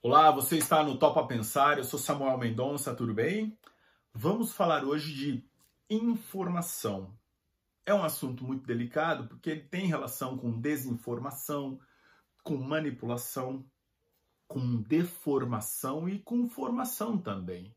Olá, você está no Topa Pensar, eu sou Samuel Mendonça, tudo bem? Vamos falar hoje de informação. É um assunto muito delicado porque ele tem relação com desinformação, com manipulação, com deformação e com formação também.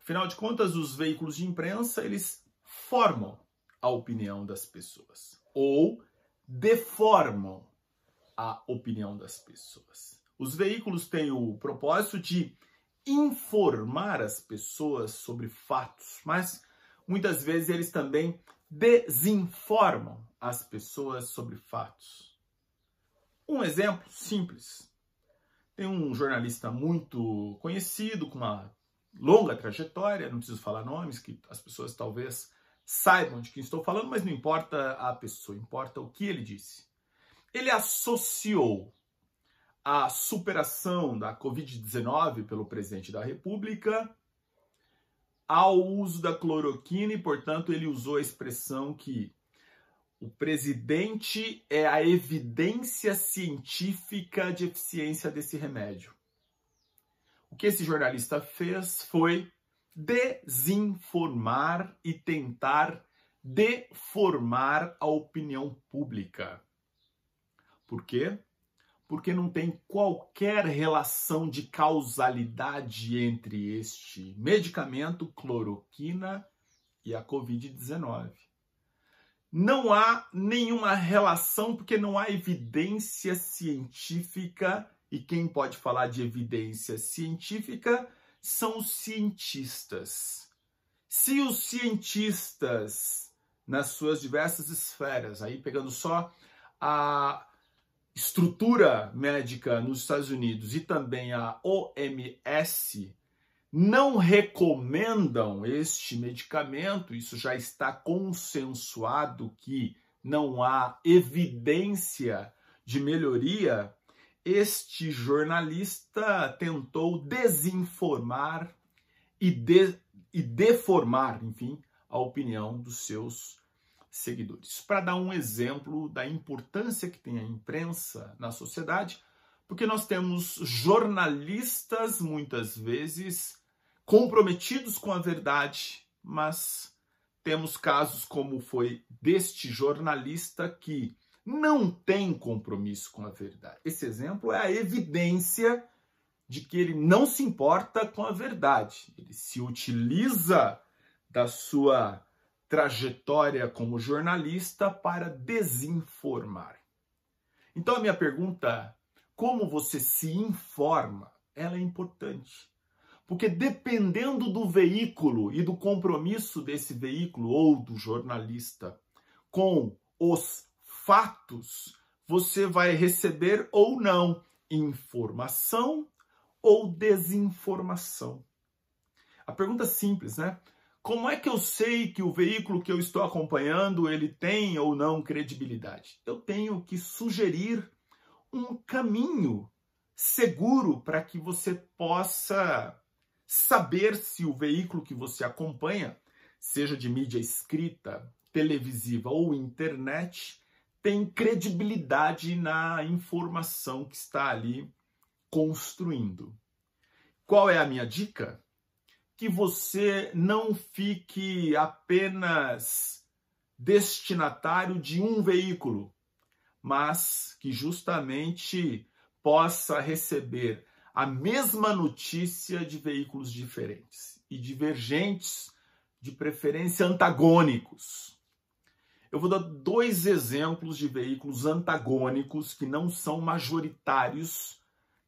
Afinal de contas, os veículos de imprensa, eles formam a opinião das pessoas ou deformam a opinião das pessoas. Os veículos têm o propósito de informar as pessoas sobre fatos, mas muitas vezes eles também desinformam as pessoas sobre fatos. Um exemplo simples. Tem um jornalista muito conhecido, com uma longa trajetória, não preciso falar nomes, que as pessoas talvez saibam de quem estou falando, mas não importa a pessoa, importa o que ele disse. Ele associou a superação da Covid-19 pelo presidente da República ao uso da cloroquina e, portanto, ele usou a expressão que o presidente é a evidência científica de eficiência desse remédio. O que esse jornalista fez foi desinformar e tentar deformar a opinião pública. Por quê? Porque não tem qualquer relação de causalidade entre este medicamento, cloroquina, e a Covid-19. Não há nenhuma relação, porque não há evidência científica, e quem pode falar de evidência científica são os cientistas. Se os cientistas, nas suas diversas esferas, aí pegando só a estrutura médica nos Estados Unidos e também a OMS não recomendam este medicamento, isso já está consensuado que não há evidência de melhoria, este jornalista tentou desinformar e, de, e deformar, enfim, a opinião dos seus seguidores. Para dar um exemplo da importância que tem a imprensa na sociedade, porque nós temos jornalistas muitas vezes comprometidos com a verdade, mas temos casos como foi deste jornalista que não tem compromisso com a verdade. Esse exemplo é a evidência de que ele não se importa com a verdade. Ele se utiliza da sua trajetória como jornalista para desinformar. Então a minha pergunta, como você se informa, ela é importante. Porque dependendo do veículo e do compromisso desse veículo ou do jornalista com os fatos, você vai receber ou não informação ou desinformação. A pergunta é simples, né? Como é que eu sei que o veículo que eu estou acompanhando ele tem ou não credibilidade? Eu tenho que sugerir um caminho seguro para que você possa saber se o veículo que você acompanha, seja de mídia escrita, televisiva ou internet, tem credibilidade na informação que está ali construindo. Qual é a minha dica? Que você não fique apenas destinatário de um veículo, mas que justamente possa receber a mesma notícia de veículos diferentes e divergentes, de preferência antagônicos. Eu vou dar dois exemplos de veículos antagônicos que não são majoritários,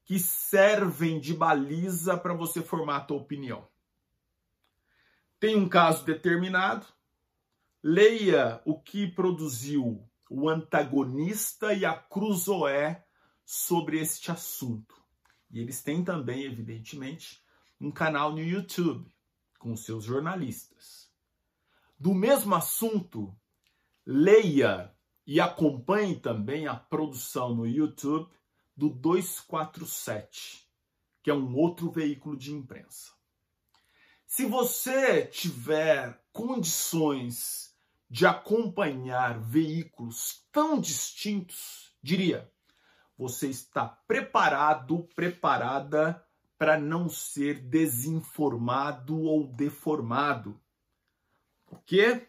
que servem de baliza para você formar a tua opinião tem um caso determinado, leia o que produziu o antagonista e a Cruzoé sobre este assunto. E eles têm também, evidentemente, um canal no YouTube com seus jornalistas. Do mesmo assunto, leia e acompanhe também a produção no YouTube do 247, que é um outro veículo de imprensa. Se você tiver condições de acompanhar veículos tão distintos, diria, você está preparado, preparada para não ser desinformado ou deformado. Por quê?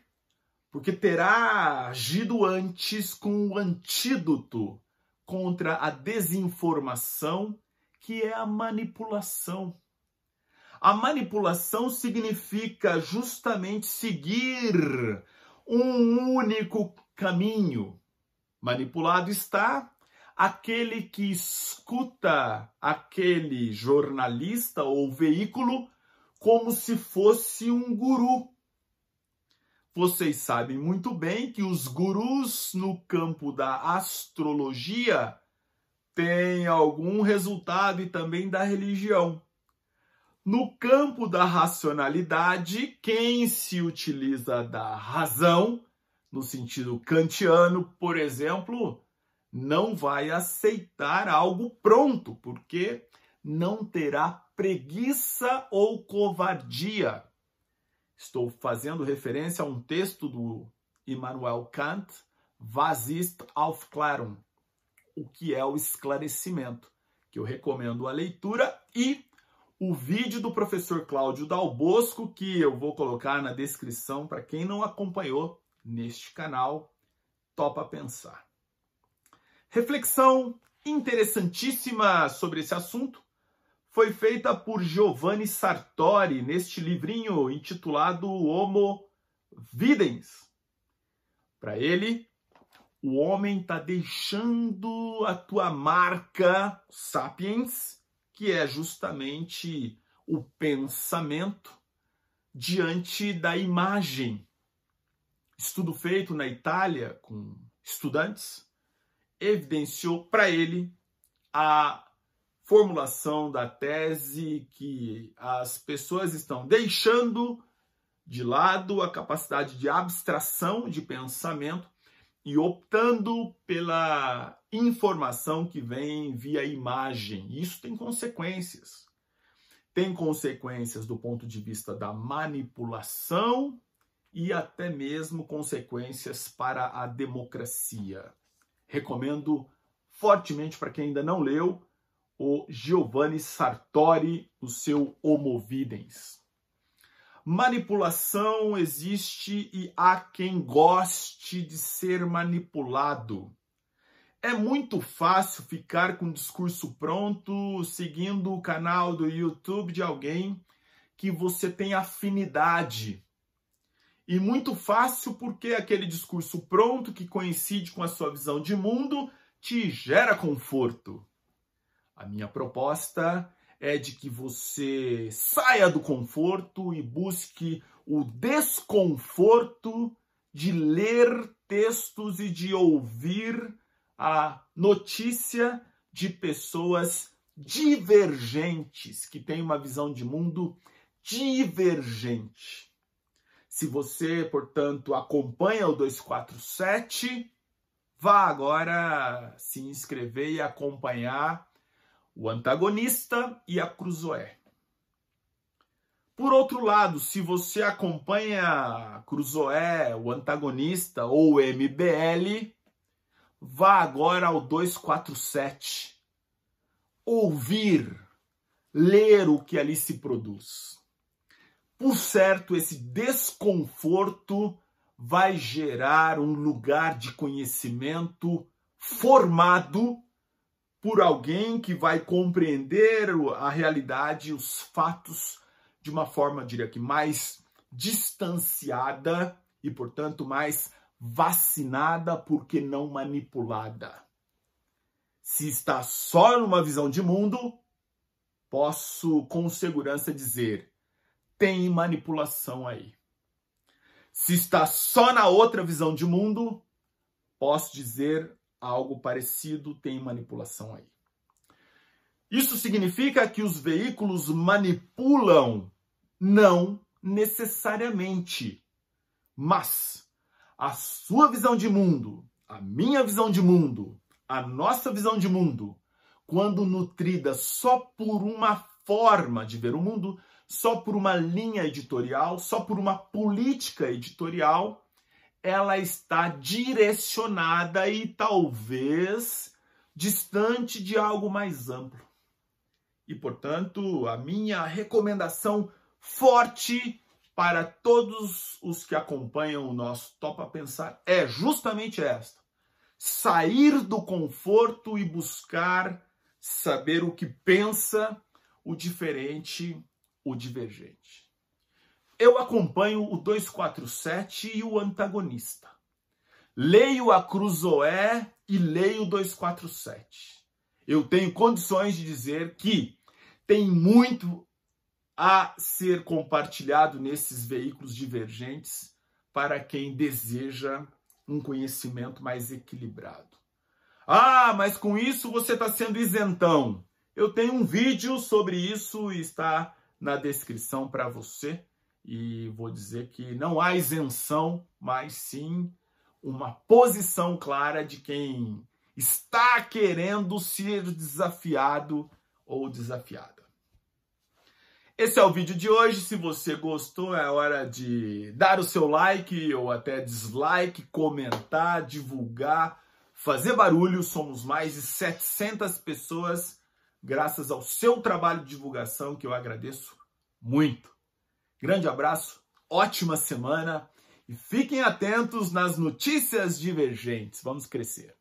Porque terá agido antes com o antídoto contra a desinformação, que é a manipulação. A manipulação significa justamente seguir um único caminho. Manipulado está aquele que escuta aquele jornalista ou veículo como se fosse um guru. Vocês sabem muito bem que os gurus no campo da astrologia têm algum resultado e também da religião. No campo da racionalidade, quem se utiliza da razão, no sentido kantiano, por exemplo, não vai aceitar algo pronto, porque não terá preguiça ou covardia. Estou fazendo referência a um texto do Immanuel Kant, Was ist Aufklärung? O que é o esclarecimento? Que eu recomendo a leitura e o vídeo do professor Cláudio Dalbosco, que eu vou colocar na descrição para quem não acompanhou neste canal, topa pensar. Reflexão interessantíssima sobre esse assunto foi feita por Giovanni Sartori neste livrinho intitulado Homo Videns. Para ele, o homem está deixando a tua marca sapiens, que é justamente o pensamento diante da imagem. Estudo feito na Itália com estudantes evidenciou para ele a formulação da tese que as pessoas estão deixando de lado a capacidade de abstração de pensamento e optando pela informação que vem via imagem. Isso tem consequências. Tem consequências do ponto de vista da manipulação e até mesmo consequências para a democracia. Recomendo fortemente para quem ainda não leu o Giovanni Sartori, o seu Homo Videns. Manipulação existe e há quem goste de ser manipulado. É muito fácil ficar com o discurso pronto, seguindo o canal do YouTube de alguém que você tem afinidade e muito fácil porque aquele discurso pronto que coincide com a sua visão de mundo te gera conforto. A minha proposta é de que você saia do conforto e busque o desconforto de ler textos e de ouvir a notícia de pessoas divergentes, que têm uma visão de mundo divergente. Se você, portanto, acompanha o 247, vá agora se inscrever e acompanhar o antagonista e a Cruzoé. Por outro lado, se você acompanha Cruzoé, o antagonista ou o MBL, vá agora ao 247. Ouvir, ler o que ali se produz. Por certo, esse desconforto vai gerar um lugar de conhecimento formado por alguém que vai compreender a realidade, os fatos de uma forma, diria que mais distanciada e, portanto, mais vacinada, porque não manipulada. Se está só numa visão de mundo, posso com segurança dizer: tem manipulação aí. Se está só na outra visão de mundo, posso dizer algo parecido, tem manipulação aí. Isso significa que os veículos manipulam? Não necessariamente. Mas a sua visão de mundo, a minha visão de mundo, a nossa visão de mundo, quando nutrida só por uma forma de ver o mundo, só por uma linha editorial, só por uma política editorial, ela está direcionada e talvez distante de algo mais amplo. E, portanto, a minha recomendação forte para todos os que acompanham o nosso Topa Pensar é justamente esta: sair do conforto e buscar saber o que pensa o diferente, o divergente. Eu acompanho o 247 e o antagonista. Leio a Cruzoé e leio o 247. Eu tenho condições de dizer que tem muito a ser compartilhado nesses veículos divergentes para quem deseja um conhecimento mais equilibrado. Ah, mas com isso você está sendo isentão. Eu tenho um vídeo sobre isso e está na descrição para você. E vou dizer que não há isenção, mas sim uma posição clara de quem está querendo ser desafiado ou desafiada. Esse é o vídeo de hoje. Se você gostou, é hora de dar o seu like ou até dislike, comentar, divulgar, fazer barulho. Somos mais de 700 pessoas, graças ao seu trabalho de divulgação, que eu agradeço muito. Grande abraço, ótima semana e fiquem atentos nas notícias divergentes. Vamos crescer.